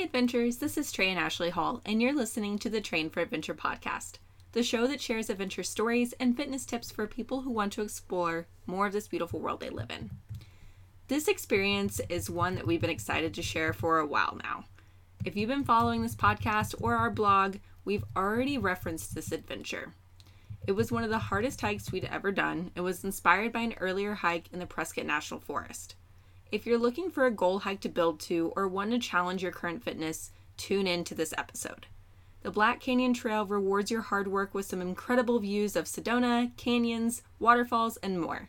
Hey adventurers, this is Trey and Ashleigh Hall, and you're listening to the Trained for Adventure podcast, the show that shares adventure stories and fitness tips for people who want to explore more of this beautiful world they live in. This experience is one that we've been excited to share for a while now. If you've been following this podcast or our blog, we've already referenced this adventure. It was one of the hardest hikes we'd ever done and was inspired by an earlier hike in the Prescott National Forest. If you're looking for a goal hike to build to or want to challenge your current fitness, tune in to this episode. The Black Canyon Trail rewards your hard work with some incredible views of Sedona, canyons, waterfalls, and more.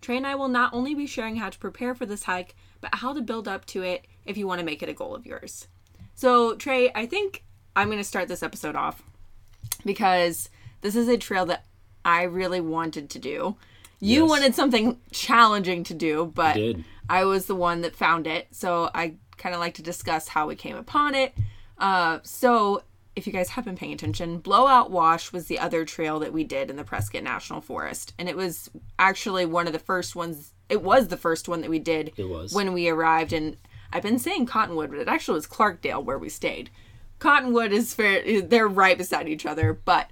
Trey and I will not only be sharing how to prepare for this hike, but how to build up to it if you want to make it a goal of yours. So, Trey, I think I'm going to start this episode off because this is a trail that I really wanted to do. You Yes. wanted something challenging to do, but. I was the one that found it. So I kind of like to discuss how we came upon it. Uh, so if you guys have been paying attention, Blowout Wash was the other trail that we did in the Prescott National Forest. And it was actually one of the first ones, it was the first one that we did when we arrived. And I've been saying Cottonwood, but it actually was Clarkdale where we stayed. Cottonwood is fair, they're right beside each other, but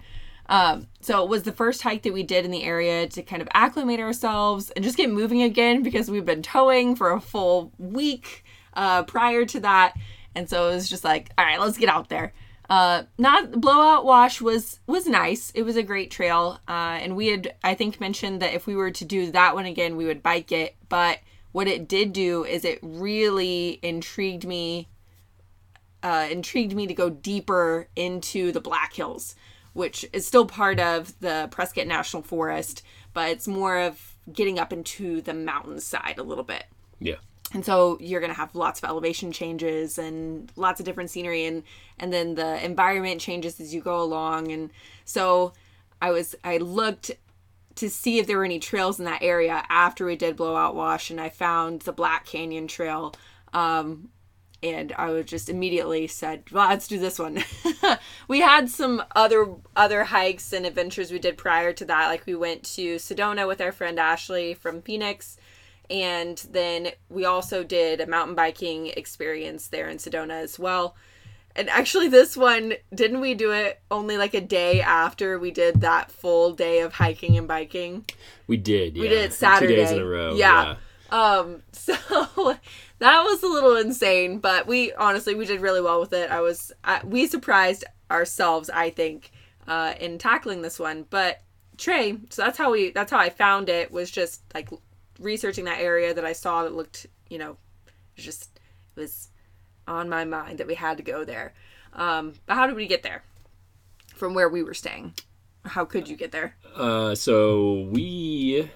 um, so it was the first hike that we did in the area to kind of acclimate ourselves and just get moving again because we've been towing for a full week uh, prior to that, and so it was just like, all right, let's get out there. Uh, not blowout wash was was nice. It was a great trail, uh, and we had I think mentioned that if we were to do that one again, we would bike it. But what it did do is it really intrigued me uh, intrigued me to go deeper into the Black Hills, which is still part of the Prescott National Forest, but it's more of getting up into the mountainside a little bit. Yeah. And so you're going to have lots of elevation changes and lots of different scenery and and then the environment changes as you go along and so I was I looked to see if there were any trails in that area after we did blowout wash and I found the Black Canyon Trail um and I was just immediately said, "Well, let's do this one." we had some other other hikes and adventures we did prior to that. Like we went to Sedona with our friend Ashley from Phoenix, and then we also did a mountain biking experience there in Sedona as well. And actually, this one didn't we do it only like a day after we did that full day of hiking and biking? We did. Yeah. We did it Saturday. Two days in a row. Yeah. Um, so that was a little insane, but we honestly we did really well with it. I was I, we surprised ourselves, I think, uh, in tackling this one. But Trey, so that's how we that's how I found it was just like researching that area that I saw that looked, you know, just it was on my mind that we had to go there. Um, but how did we get there from where we were staying? How could you get there? Uh, so we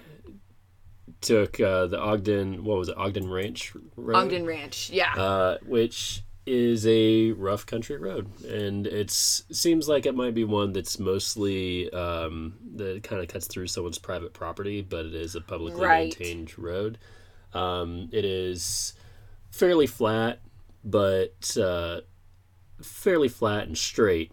took uh, the Ogden. What was it? Ogden Ranch Road. Ogden Ranch, yeah. Uh, which is a rough country road, and it's seems like it might be one that's mostly um, that kind of cuts through someone's private property, but it is a publicly Right. maintained road. Um, it is fairly flat, but uh, fairly flat and straight,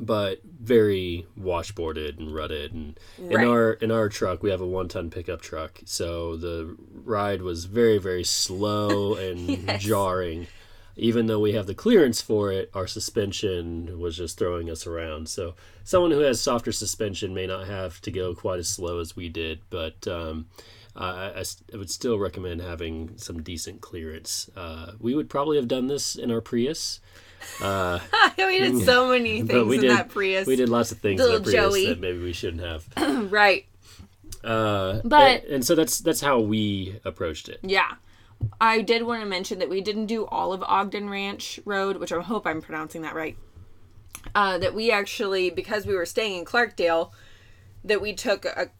but very washboarded and rutted. And Right. in our in our truck, we have a one ton pickup truck, so the ride was very very slow and Yes. jarring. Even though we have the clearance for it, our suspension was just throwing us around. So someone who has softer suspension may not have to go quite as slow as we did, but um, I, I would still recommend having some decent clearance. Uh, we would probably have done this in our Prius. Uh, we did so many things we in did that Prius. we did lots of things in Little Prius Joey. that maybe we shouldn't have. right. Uh, But- and, and so that's that's how we approached it. Yeah. I did want to mention that we didn't do all of Ogden Ranch Road, which I hope I'm pronouncing that right. Uh, that we actually, because we were staying in Clarkdale, that we took a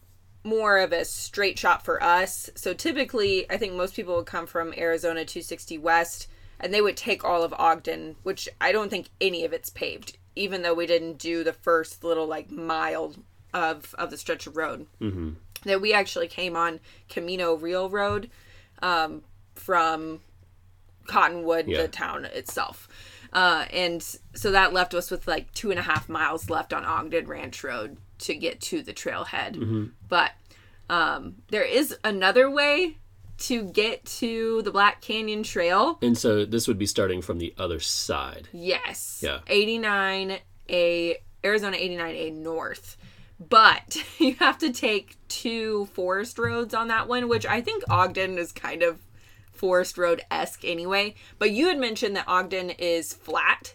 more of a straight shot for us. So typically, I think most people would come from Arizona 260 West and they would take all of Ogden, which I don't think any of it's paved, even though we didn't do the first little like mile of of the stretch of road. Mm-hmm. That we actually came on Camino Real Road um, from Cottonwood, Yeah. the town itself. Uh, and so that left us with like two and a half miles left on Ogden Ranch Road to get to the trailhead. But um, there is another way to get to the Black Canyon Trail. And so this would be starting from the other side. Yes. Yeah. 89A Arizona 89A North. But you have to take two forest roads on that one, which I think Ogden is kind of forest road esque anyway. But you had mentioned that Ogden is flat,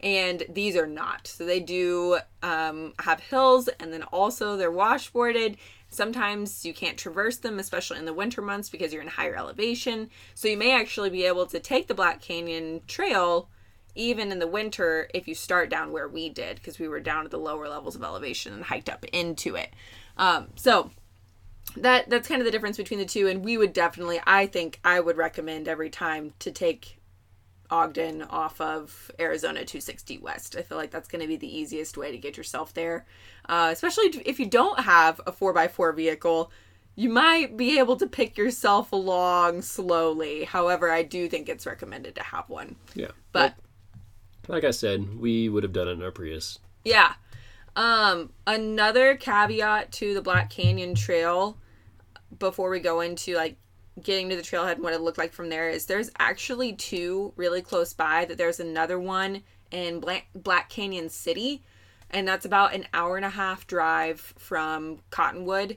and these are not. So they do um, have hills, and then also they're washboarded. Sometimes you can't traverse them, especially in the winter months because you're in higher elevation. So you may actually be able to take the Black Canyon Trail even in the winter if you start down where we did because we were down at the lower levels of elevation and hiked up into it. Um, so that that's kind of the difference between the two and we would definitely I think I would recommend every time to take Ogden off of Arizona 260 West. I feel like that's going to be the easiest way to get yourself there. Uh, especially if you don't have a 4x4 vehicle, you might be able to pick yourself along slowly. However, I do think it's recommended to have one. Yeah. But Like I said, we would have done it in our Prius. Yeah. Um, another caveat to the Black Canyon Trail before we go into like getting to the trailhead and what it looked like from there is there's actually two really close by that there's another one in Black, Canyon City and that's about an hour and a half drive from Cottonwood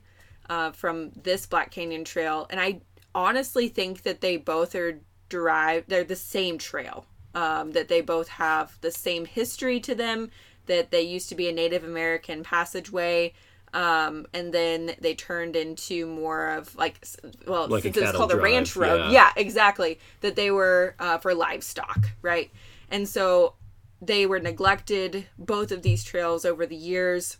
uh, from this Black Canyon Trail and I honestly think that they both are derived they're the same trail um, that they both have the same history to them that they used to be a Native American passageway. Um, and then they turned into more of like, well, Like since it's called a drive, ranch road. yeah. Yeah. exactly. That they were uh, for livestock, right? And so they were neglected, both of these trails over the years.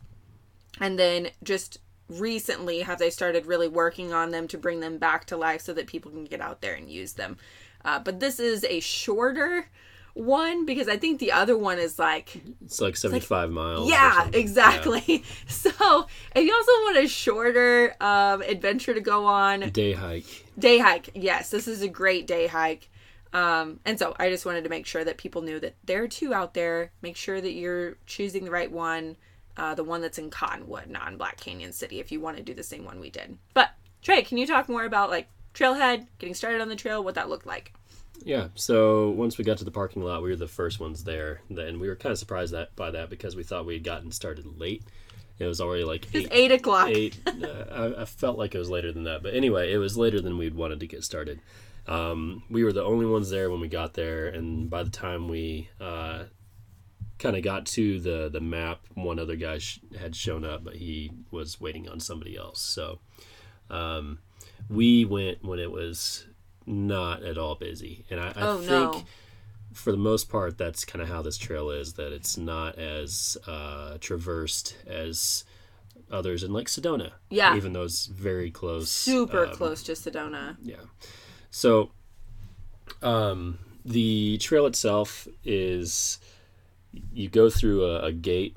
And then just recently have they started really working on them to bring them back to life so that people can get out there and use them. Uh, but this is a shorter one because I think the other one is like It's like 75 miles. yeah, exactly. So if you also want a shorter um, adventure to go on, Day hike. day hike. Yes, this is a great day hike. Um, and so I just wanted to make sure that people knew that there are two out there. Make sure that you're choosing the right one, uh, the one that's in Cottonwood, not in Black Canyon City, if you want to do the same one we did. But Trey, can you talk more about like trailhead, getting started on the trail, what that looked like? Yeah. So once we got to the parking lot, we were the first ones there. Then we were kind of surprised that by that because we thought we had gotten started late. It was already like eight. eight o'clock. eight. Uh, I, I felt like it was later than that, but anyway, it was later than we'd wanted to get started. Um, we were the only ones there when we got there, and by the time we uh, kind of got to the the map, one other guy sh- had shown up, but he was waiting on somebody else. So um, we went when it was not at all busy, and I, I Oh, think no. for the most part, that's kind of how this trail is. That it's not as uh, traversed as others in like Sedona. Yeah. even though it's very close. Super um, close to Sedona. Yeah. So, um, the trail itself is you go through a, a gate,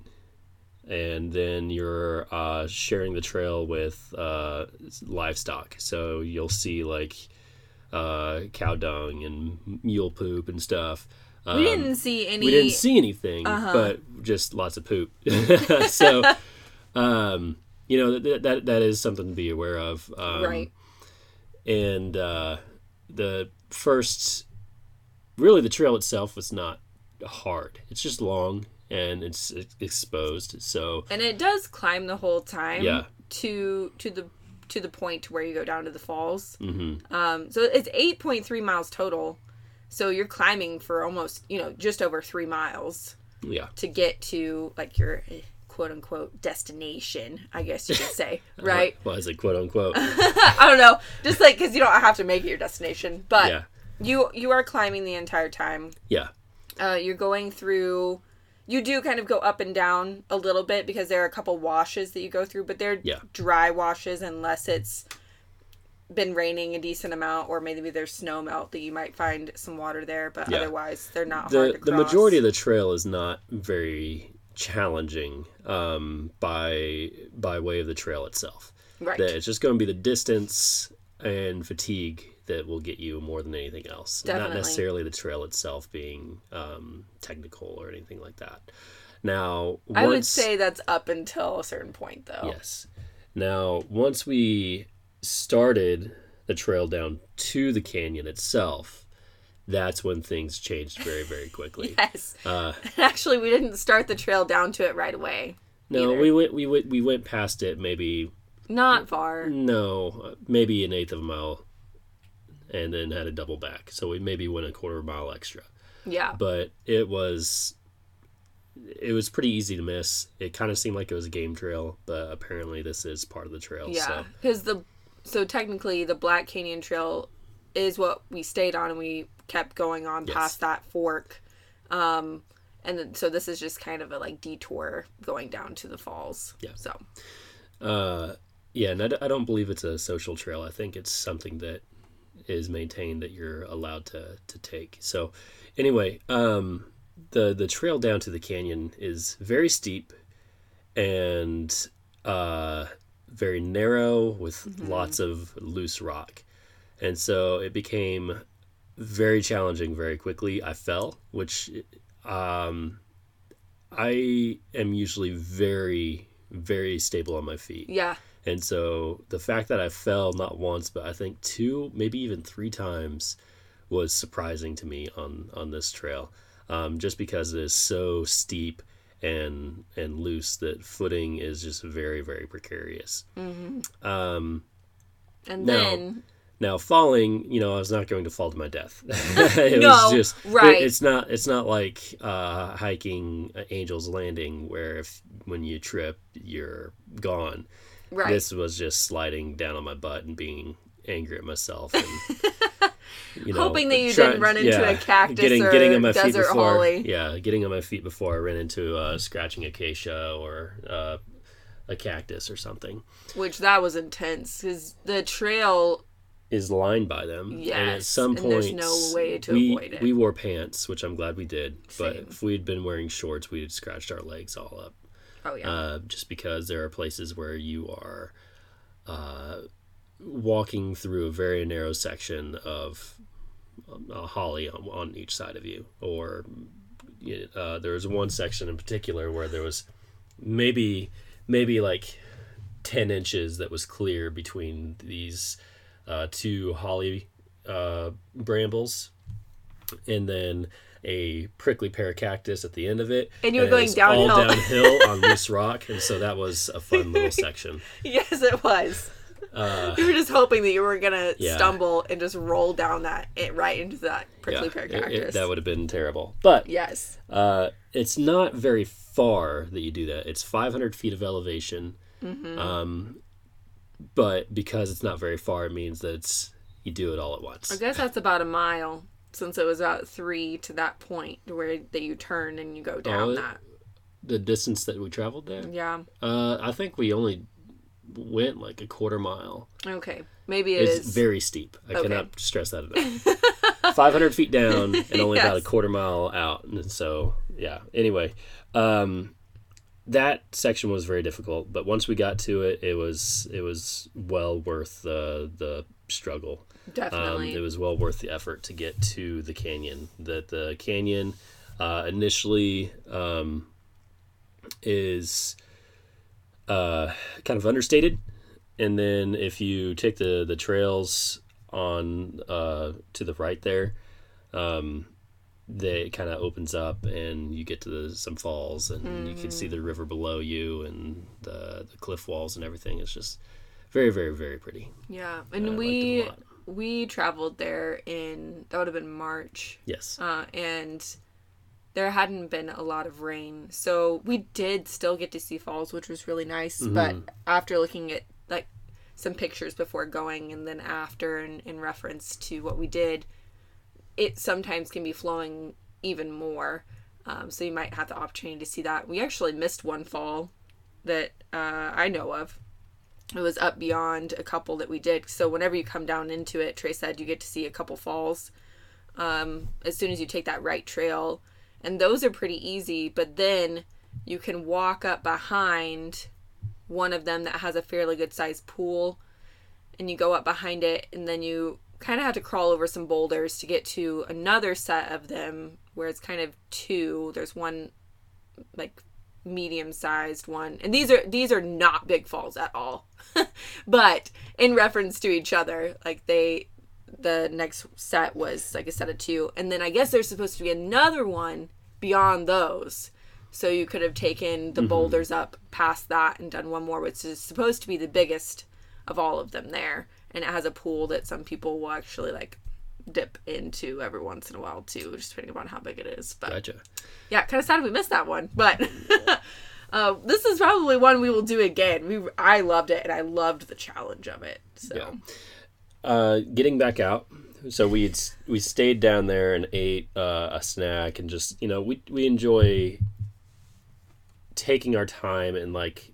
and then you're uh, sharing the trail with uh, livestock. So you'll see like uh, cow dung and mule poop and stuff. Um, We didn't see any. we didn't see anything, Uh-huh. but just lots of poop. so, um, you know that, that that is something to be aware of. Um, right. and uh, the first really the trail itself was not hard it's just long and it's exposed so and it does climb the whole time Yeah. to to the to the point to where you go down to the falls. Mhm. um so it's 8.3 miles total. So you're climbing for almost you know just over three miles yeah. to get to like your eh, quote unquote destination i guess you could say right? well is it quote unquote i don't know. Just like because you don't have to make it your destination but yeah. you you are climbing the entire time. Yeah. Uh, you're going through you do kind of go up and down a little bit because there are a couple washes that you go through but they're Yeah. dry washes unless it's been raining a decent amount or maybe there's snow melt that you might find some water there but Yeah. otherwise they're not hard the the majority of the trail is not very challenging um, by by way of the trail itself right that it's just going to be the distance and fatigue that will get you more than anything else. Definitely. Not necessarily the trail itself being um, technical or anything like that. Now, once, i would say that's up until a certain point though yes. Now, once we started the trail down to the canyon itself, that's when things changed very, very quickly. Yes. Uh, Actually, we didn't start the trail down to it right away. no, Either. we went we went we went past it maybe Not far. no maybe an eighth of a mile, and then had a double back. So we maybe went a quarter mile extra. Yeah. but it was it was pretty easy to miss. It kind of seemed like it was a game trail, but apparently this is part of the trail. Yeah. So Because the so technically the Black Canyon Trail is what we stayed on and we kept going on Yes. past that fork. Um and then, so this is just kind of a like detour going down to the falls. Yeah. So uh, yeah, and I, d- I don't believe it's a social trail. I think it's something that is maintained that you're allowed to to take. So anyway, um, the the trail down to the canyon is very steep and uh, very narrow with lots of loose rock, and so it became very challenging very quickly. I fell, which um, I am usually very very stable on my feet. yeah. And so the fact that I fell not once, but I think two, maybe even three times, was surprising to me on on this trail, um, just because it is so steep and and loose that footing is just very very precarious. Mm-hmm. Um, And No. then now falling, you know, I was not going to fall to my death. it No, was just right. it- it's not it's not like uh, hiking Angel's Landing where if when you trip you're gone. Right. This was just sliding down on my butt and being angry at myself and you know, Hoping that you try- didn't run into a cactus getting, or getting on my feet desert before, holly. Yeah, getting on my feet before I ran into uh, scratching acacia or uh, a cactus or something. which that was intense because the trail Is lined by them, and at Yes, some and point, there's no way to we, avoid it. We wore pants, which I'm glad we did. But if we had been wearing shorts, we'd have scratched our legs all up. Oh yeah. Uh, just because there are places where you are uh, walking through a very narrow section of uh, holly on, on each side of you, or uh, there was one section in particular where there was maybe maybe like ten inches that was clear between these uh, two holly uh, brambles, and then a prickly pear cactus at the end of it. And you were it going was all downhill. downhill on loose rock, and so that was a fun little section. yes it was Uh, you were just hoping that you were gonna Yeah. stumble and just roll down that it right into that prickly yeah, pear it- it- cactus that would have been terrible. But yes uh, it's not very far that you do that. It's 500 feet of elevation. Mm-hmm. Um, but because it's not very far, it means that it's you do it all at once. i guess that's about a mile since it was about three to that point where that you turn and you go down it- that The distance that we traveled there, yeah uh, I think we only went like a quarter mile. okay maybe it it's is very steep. I Okay. cannot stress that enough. 500 feet down and only about a quarter mile out. And so, yeah. Anyway, um, that section was very difficult, but once we got to it, it was it was well worth the the struggle. Um, definitely it was well worth the effort to get to the canyon. That the canyon uh, initially um, is uh, kind of understated, and then if you take the the trails on uh, to the right there, um, they it kind of opens up and you get to the, some falls and you can see the river below you and the the cliff walls and everything. It's just very very very pretty. yeah and a we. We traveled there in that would have been march. Yes. uh, and there hadn't been a lot of rain. So we did still get to see falls which was really nice. But after looking at like some pictures before going and then after and in reference to what we did it sometimes can be flowing even more. Um, so you might have the opportunity to see that. We actually missed one fall that uh, i know of it was up beyond a couple that we did so whenever you come down into it trey said you get to see a couple falls um, as soon as you take that right trail. And those are pretty easy, but then you can walk up behind one of them that has a fairly good sized pool and you go up behind it and then you kind of have to crawl over some boulders to get to another set of them where it's kind of two. There's one like medium sized one. And these are these are not big falls at all. but in reference to each other, like they the next set was like a set of two. And then I guess there's supposed to be another one beyond those. So you could have taken the mm-hmm. boulders up past that and done one more, which is supposed to be the biggest of all of them there. And it has a pool that some people will actually like dip into every once in a while too, just depending upon how big it is. But Gotcha. yeah, kind of sad we missed that one, but uh, this is probably one we will do again. We I loved it and I loved the challenge of it. So Yeah. Uh, getting back out. So we we stayed down there and ate uh, a snack and just you know we we enjoy taking our time and like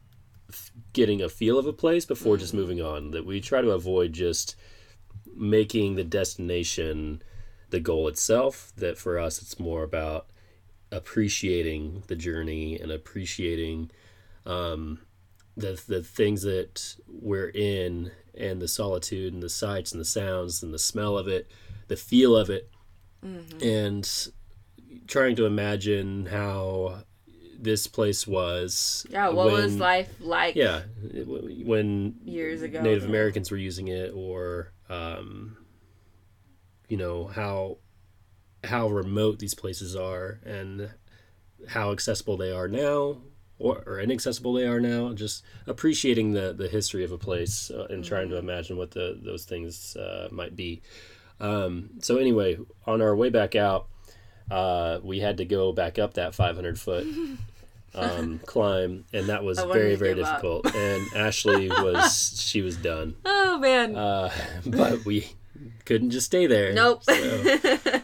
f- getting a feel of a place before just moving on. That we try to avoid just making the destination the goal itself. That for us it's more about appreciating the journey and appreciating um, the the things that we're in and the solitude and the sights and the sounds and the smell of it, the feel of it, and trying to imagine how this place was. yeah, what was life like? Yeah, when Years ago. Native Americans were using it, or um, you know how how remote these places are and how accessible they are now or, or inaccessible they are now. Just appreciating the the history of a place uh, and trying to imagine what the those things uh, might be. Um, so anyway on our way back out uh, we had to go back up that 500 foot um, climb and that was very very give up. difficult and Ashleigh was she was done Oh man. uh, but we couldn't just stay there nope. so-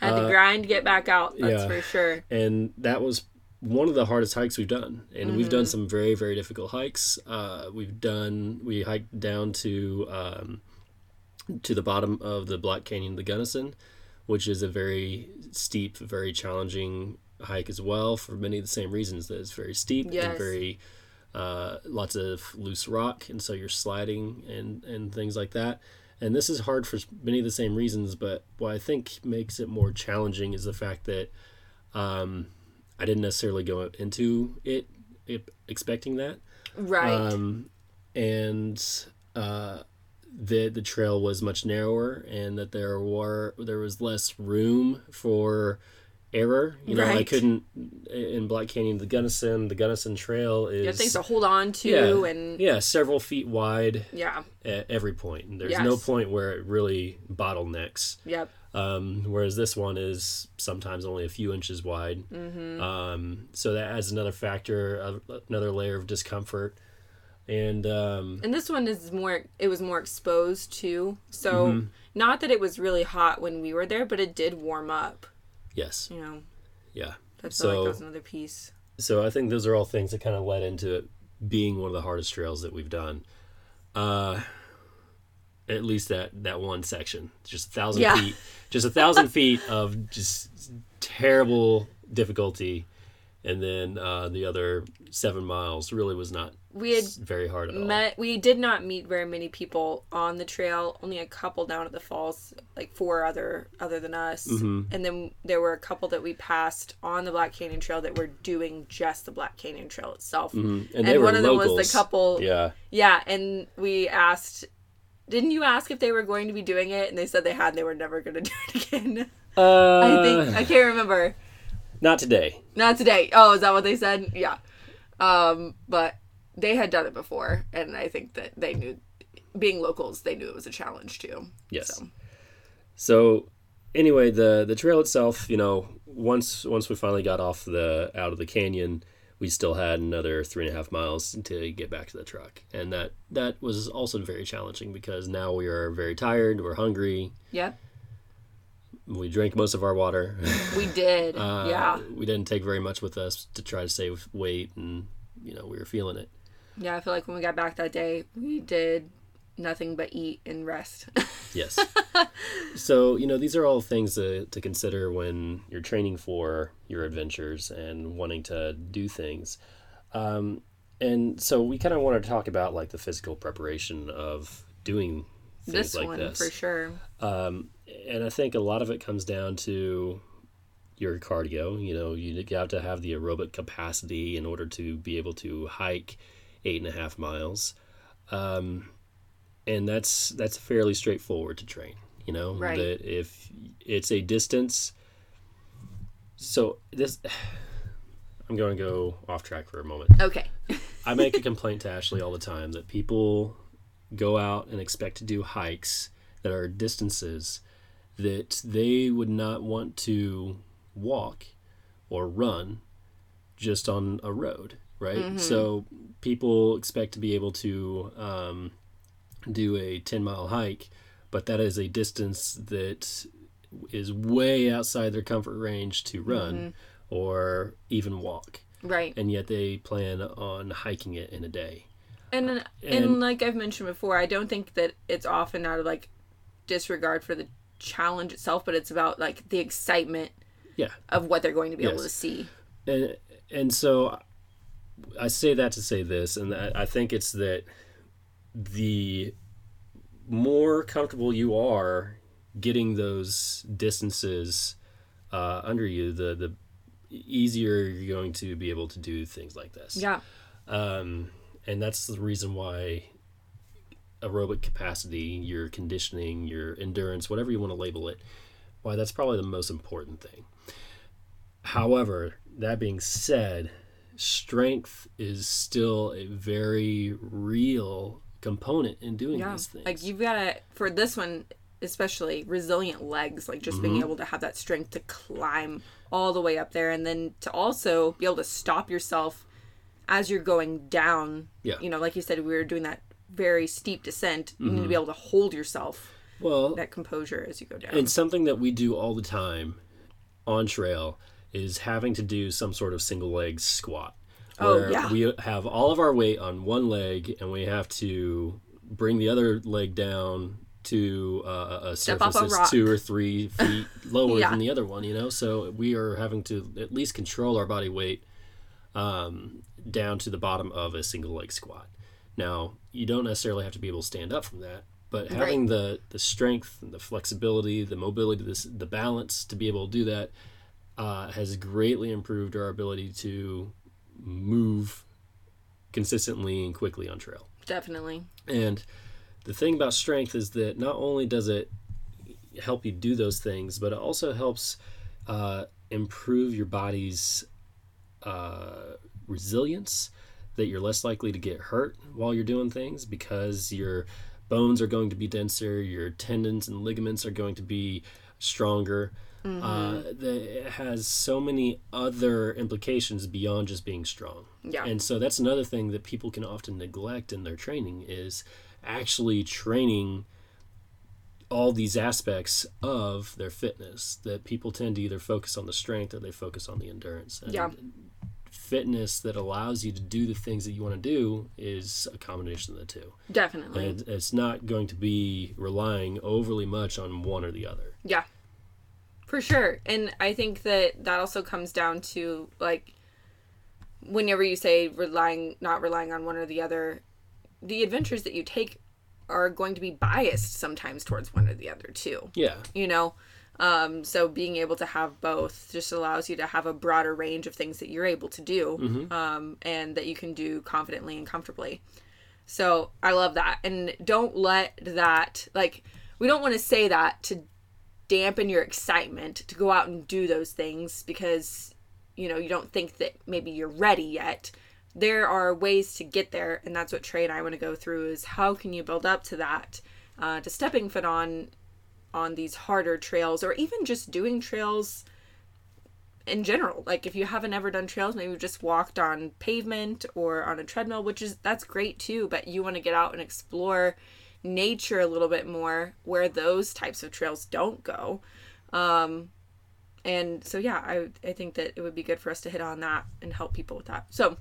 Had to grind to get back out. That's yeah. for sure. and that was one of the hardest hikes we've done and we've Mm-hmm. done some very very difficult hikes uh, we've done we hiked down to um, to the bottom of the black canyon of the gunnison which is a very steep very challenging hike as well for many of the same reasons that it's very steep Yes. and very uh, lots of loose rock and so you're sliding and and things like that and this is hard for many of the same reasons but what i think makes it more challenging is the fact that um, i didn't necessarily go into it, it expecting that Right. um, and uh, the the trail was much narrower, and that there were there was less room for error. You know, I couldn't in Black Canyon, the Gunnison, the Gunnison Trail is you have things to hold on to yeah, and yeah, several feet wide yeah. at every point. And there's no point where it really bottlenecks. Yep. Um, whereas this one is sometimes only a few inches wide. Mm-hmm. Um, so that adds another factor, of another layer of discomfort. And um, And this one is more it was more exposed too. So Mm-hmm. not that it was really hot when we were there, but it did warm up. Yes, You know. yeah. I So- like that was another piece. So I think those are all things that kind of led into it being one of the hardest trails that we've done. Uh, at least that that one section, just a thousand Yeah. feet, just a thousand feet of just terrible difficulty, and then uh, the other seven miles really was not We had very hard at all. we did not meet very many people on the trail only a couple down at the falls like four other other than us Mm-hmm. and then there were a couple that we passed on the black canyon trail that were doing just the black canyon trail itself Mhm. and, were one of them was locals. the couple Yeah, yeah and we asked didn't you ask if they were going to be doing it and they said they had and they were never going to do it again uh, i think i can't remember not today. not today. Oh is that what they said? Yeah. Um but they had done it before and i think that they knew being locals they knew it was a challenge too. Yes. So. So anyway, the the trail itself, you know, once once we finally got off the out of the canyon, we still had another three and a half miles to get back to the truck, and that that was also very challenging because now we are very tired, we're hungry, yep we drank most of our water. we did Uh, yeah we didn't take very much with us to try to save weight, and you know we were feeling it. yeah i feel like when we got back that day we did nothing but eat and rest Yes. so, you know, these are all things to, to consider when you're training for your adventures and wanting to do things. Um, and so we kind of want to talk about like the physical preparation of doing things this like one this. for sure Um, and I think a lot of it comes down to your cardio. You know, you have to have the aerobic capacity in order to be able to hike eight and a half miles. Um, and that's that's fairly straightforward to train. You know, Right. that if it's a distance. So this, I'm going to go off track for a moment. Okay. I make a complaint to Ashleigh all the time that people go out and expect to do hikes that are distances that they would not want to walk or run just on a road, right? Mm-hmm. So people expect to be able to um, do a 10 mile hike, but that is a distance that is way outside their comfort range to run mm-hmm. or even walk Right. and yet they plan on hiking it in a day. And, uh, and and- like I've mentioned before, I don't think that it's often out of like disregard for the challenge itself, but it's about like the excitement Yeah. of what they're going to be able to see. And and so I say that to say this and I I think it's that the more comfortable you are getting those distances uh, under you, the the easier you're going to be able to do things like this. Yeah. Um, and that's the reason why aerobic capacity, your conditioning, your endurance, whatever you want to label it, why that's probably the most important thing. However, that being said, strength is still a very real component in doing Yeah. these things. Like you've got to, for this one, especially resilient legs, like just Mm-hmm. being able to have that strength to climb all the way up there and then to also be able to stop yourself as you're going down. Yeah. You know, like you said, we were doing that very steep descent. You Mm-hmm. need to be able to hold yourself, well, that composure as you go down. And something that we do all the time on trail is having to do some sort of single leg squat. Oh, Where yeah. we have all of our weight on one leg and we have to bring the other leg down to uh, a surface that's two or three feet lower Yeah. than the other one, you know? So we are having to at least control our body weight um, down to the bottom of a single leg squat. Now, you don't necessarily have to be able to stand up from that, but having the the strength, and the flexibility, the mobility, this the balance to be able to do that uh, has greatly improved our ability to move consistently and quickly on trail. Definitely. And the thing about strength is that not only does it help you do those things, but it also helps uh, improve your body's uh, resilience. That you're less likely to get hurt while you're doing things because your bones are going to be denser, your tendons and ligaments are going to be stronger. Uh, that it has so many other implications beyond just being strong. Yeah. And so that's another thing that people can often neglect in their training is actually training all these aspects of their fitness that people tend to either focus on the strength or they focus on the endurance. And Yeah. Fitness that allows you to do the things that you want to do is a combination of the two. Definitely. And it's not going to be relying overly much on one or the other. Yeah. For sure. And I think that that also comes down to like whenever you say relying not relying on one or the other, the adventures that you take are going to be biased sometimes towards one or the other too. Yeah. You know? Um, so being able to have both just allows you to have a broader range of things that you're able to do um, and that you can do confidently and comfortably. So I love that. And don't let that, like, we don't want to say that to dampen your excitement to go out and do those things because, you know, you don't think that maybe you're ready yet. There are ways to get there. And that's what Trey and I want to go through is how can you build up to that, uh, to stepping foot on on these harder trails or even just doing trails in general. Like if you haven't ever done trails, maybe you've just walked on pavement or on a treadmill, which is that's great too, but you want to get out and explore nature a little bit more where those types of trails don't go. Um and so yeah, I I think that it would be good for us to hit on that and help people with that. So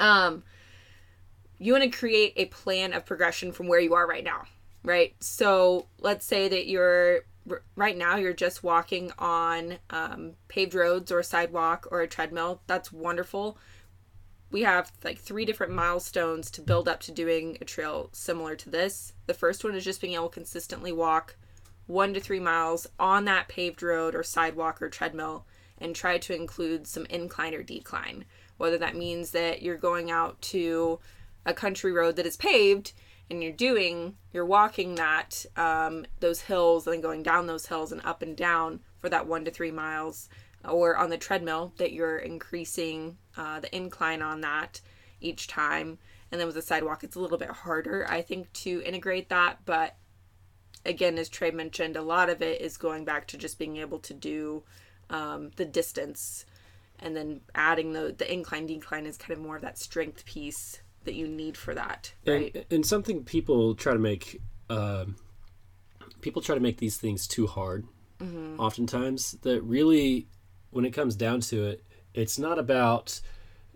um you want to create a plan of progression from where you are right now, right? So let's say that you're right now you're just walking on um, paved roads or a sidewalk or a treadmill. That's wonderful. We have like three different milestones to build up to doing a trail similar to this. The first one is just being able to consistently walk one to three miles on that paved road or sidewalk or treadmill and try to include some incline or decline. Whether that means that you're going out to a country road that is paved and you're doing, you're walking that, um, those hills and going down those hills and up and down for that one to three miles, or on the treadmill that you're increasing uh, the incline on that each time. And then with the sidewalk, it's a little bit harder, I think, to integrate that. But again, as Trey mentioned, a lot of it is going back to just being able to do um, the distance and then adding the the incline decline is kind of more of that strength piece that you need for that right and, and something people try to make uh, people try to make these things too hard mm-hmm. oftentimes that really when it comes down to it it's not about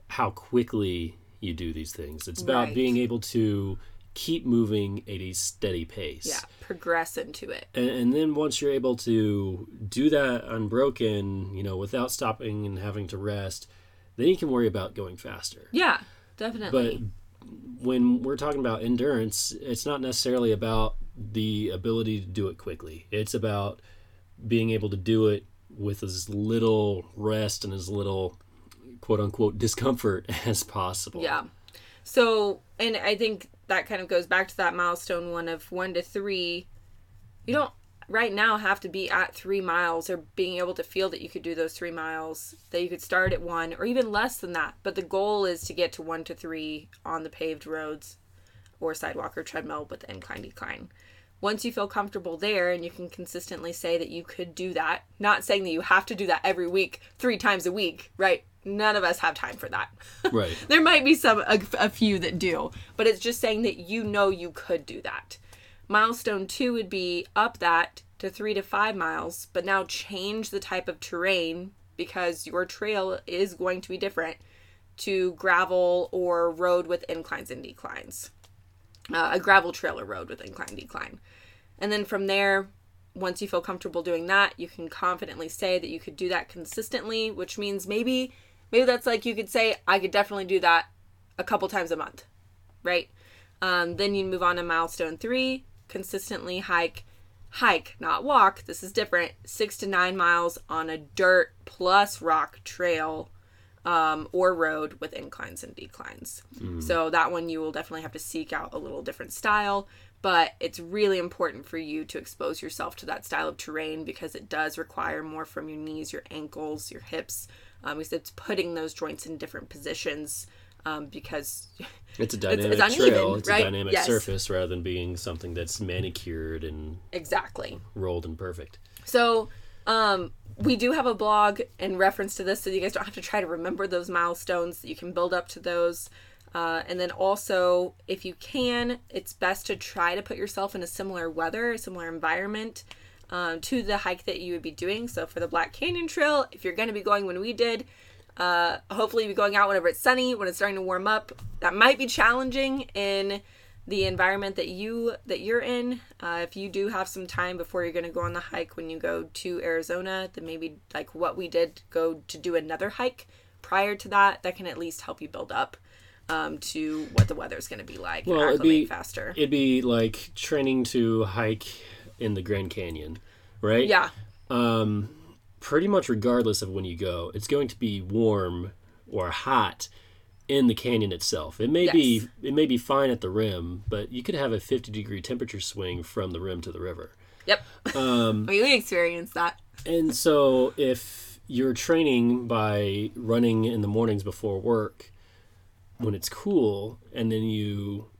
how quickly you do these things it's about right. being able to keep moving at a steady pace. Yeah, progress into it. And, and, then once you're able to do that unbroken, you know, without stopping and having to rest, then you can worry about going faster. Yeah, definitely. But when we're talking about endurance, it's not necessarily about the ability to do it quickly. It's about being able to do it with as little rest and as little quote unquote discomfort as possible. Yeah. So, and I think that kind of goes back to that milestone one of one to three. You don't right now have to be at three miles or being able to feel that you could do those three miles, that you could start at one or even less than that. But the goal is to get to one to three on the paved roads or sidewalk or treadmill with the incline decline. Once you feel comfortable there and you can consistently say that you could do that, not saying that you have to do that every week, three times a week, right? none of us have time for that. Right. there might be some a, a, few that do, but it's just saying that you know you could do that. Milestone 2 would be up that to 3 to 5 miles, but now change the type of terrain because your trail is going to be different to gravel or road with inclines and declines. Uh, a gravel trail or road with incline decline. And then from there, once you feel comfortable doing that, you can confidently say that you could do that consistently, which means maybe Maybe that's like you could say, I could definitely do that a couple times a month, right? Um, then you move on to milestone three, consistently hike, hike, not walk. This is different. Six to nine miles on a dirt plus rock trail um, or road with inclines and declines. Mm. So that one you will definitely have to seek out a little different style, but it's really important for you to expose yourself to that style of terrain because it does require more from your knees, your ankles, your hips, um, because it's putting those joints in different positions um, because it's a dynamic it's, it's uneven, trail. It's right? a dynamic yes. surface rather than being something that's manicured and exactly rolled and perfect. So um, we do have a blog in reference to this, so you guys don't have to try to remember those milestones. You can build up to those. Uh, and then also, if you can, it's best to try to put yourself in a similar weather, a similar environment um, to the hike that you would be doing. So for the Black Canyon Trail, if you're going to be going when we did, uh, hopefully you'll be going out whenever it's sunny, when it's starting to warm up. That might be challenging in the environment that you that you're in. Uh, if you do have some time before you're going to go on the hike when you go to Arizona, then maybe like what we did, go to do another hike prior to that. That can at least help you build up um, to what the weather is going to be like. Well, it'd be faster. It'd be like training to hike in the Grand Canyon, right? Yeah. Um, pretty much regardless of when you go, it's going to be warm or hot in the canyon itself. It may yes. be it may be fine at the rim, but you could have a 50 degree temperature swing from the rim to the river. Yep. Um, we experienced that. and so if you're training by running in the mornings before work when it's cool and then you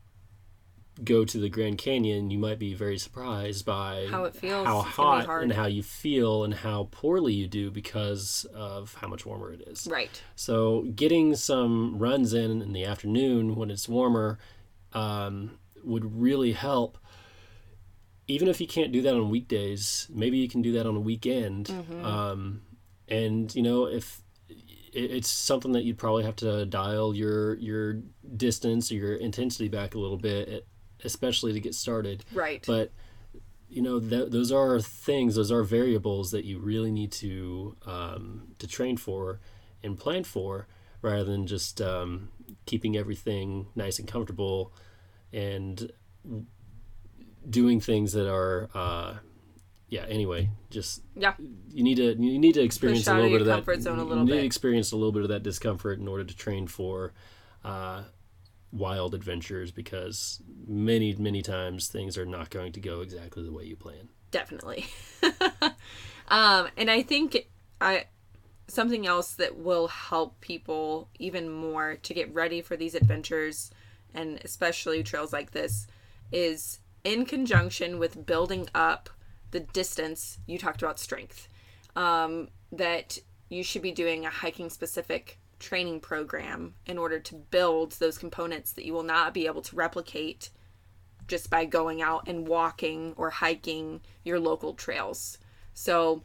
go to the Grand Canyon, you might be very surprised by how it feels, how hot, and how you feel, and how poorly you do because of how much warmer it is. Right. So, getting some runs in in the afternoon when it's warmer um, would really help. Even if you can't do that on weekdays, maybe you can do that on a weekend. Mm-hmm. Um, and you know, if it's something that you'd probably have to dial your your distance or your intensity back a little bit especially to get started. Right. But you know th- those are things those are variables that you really need to um, to train for and plan for rather than just um, keeping everything nice and comfortable and doing things that are uh, yeah. Anyway, just Yeah. you need to you need to experience a little bit of that comfort zone a little you need bit. to experience a little bit of that discomfort in order to train for uh, wild adventures because many many times things are not going to go exactly the way you plan. definitely um and i think i something else that will help people even more to get ready for these adventures and especially trails like this is in conjunction with building up the distance you talked about strength um, that you should be doing a hiking specific training program in order to build those components that you will not be able to replicate just by going out and walking or hiking your local trails. So,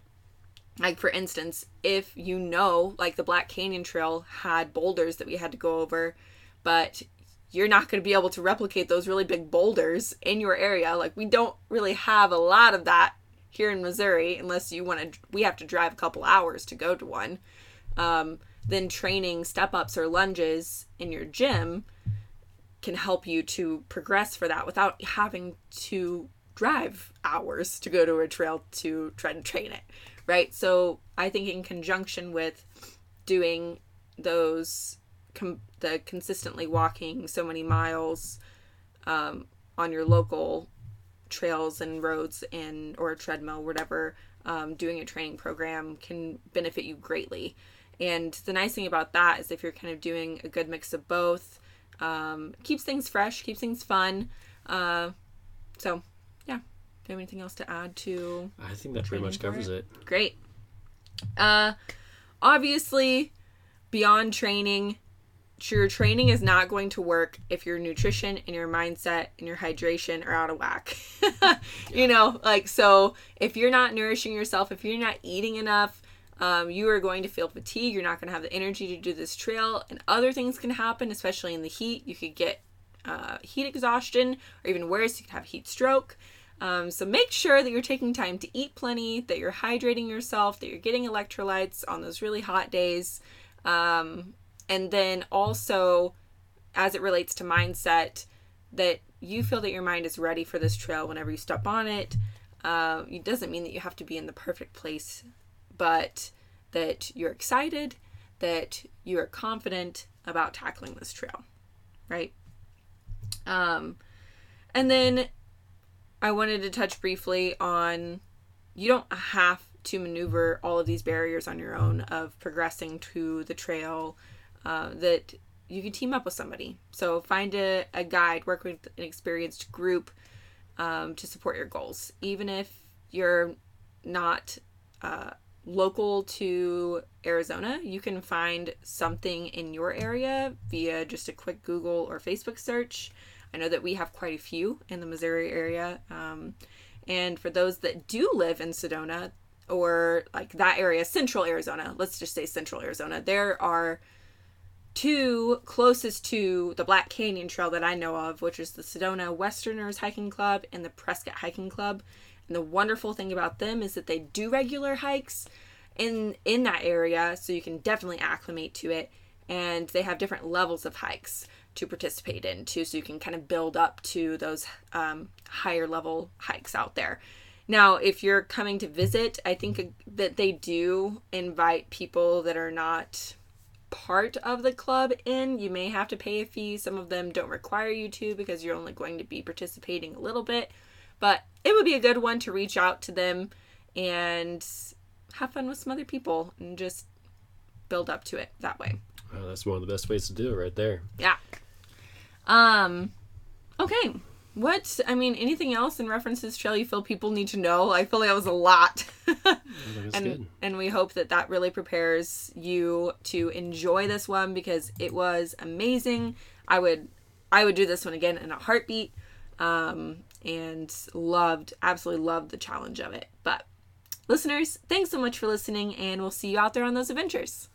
like for instance, if you know, like the Black Canyon Trail had boulders that we had to go over, but you're not going to be able to replicate those really big boulders in your area. Like we don't really have a lot of that here in Missouri unless you want to we have to drive a couple hours to go to one. Um, then training step ups or lunges in your gym can help you to progress for that without having to drive hours to go to a trail to try to train it, right? So I think in conjunction with doing those, com- the consistently walking so many miles um, on your local trails and roads and or treadmill, whatever, um, doing a training program can benefit you greatly. And the nice thing about that is if you're kind of doing a good mix of both, um, keeps things fresh, keeps things fun. Uh, so, yeah. Do you have anything else to add to? I think that pretty much covers it. Great. Uh, obviously, beyond training, your training is not going to work if your nutrition and your mindset and your hydration are out of whack. you know, like, so if you're not nourishing yourself, if you're not eating enough, um, you are going to feel fatigue. You're not going to have the energy to do this trail, and other things can happen, especially in the heat. You could get uh, heat exhaustion, or even worse, you could have heat stroke. Um, so make sure that you're taking time to eat plenty, that you're hydrating yourself, that you're getting electrolytes on those really hot days. Um, and then also, as it relates to mindset, that you feel that your mind is ready for this trail whenever you step on it. Uh, it doesn't mean that you have to be in the perfect place, but that you're excited, that you are confident about tackling this trail, right? Um, and then I wanted to touch briefly on you don't have to maneuver all of these barriers on your own of progressing to the trail uh, that you can team up with somebody so find a, a guide work with an experienced group um, to support your goals even if you're not uh, local to arizona you can find something in your area via just a quick google or facebook search I know that we have quite a few in the Missouri area. Um, and for those that do live in Sedona or like that area, central Arizona, let's just say central Arizona, there are two closest to the Black Canyon Trail that I know of, which is the Sedona Westerners Hiking Club and the Prescott Hiking Club. And the wonderful thing about them is that they do regular hikes in in that area, so you can definitely acclimate to it. And they have different levels of hikes to participate in too, so you can kind of build up to those um, higher level hikes out there. Now, if you're coming to visit, I think that they do invite people that are not part of the club in. You may have to pay a fee. Some of them don't require you to because you're only going to be participating a little bit. But it would be a good one to reach out to them and have fun with some other people and just build up to it that way. Wow, that's one of the best ways to do it right there. Yeah. Um okay. What I mean, anything else in references you feel people need to know? I feel like that was a lot. And good. and we hope that that really prepares you to enjoy this one because it was amazing. I would I would do this one again in a heartbeat. Um and loved absolutely loved the challenge of it. But listeners, thanks so much for listening and we'll see you out there on those adventures.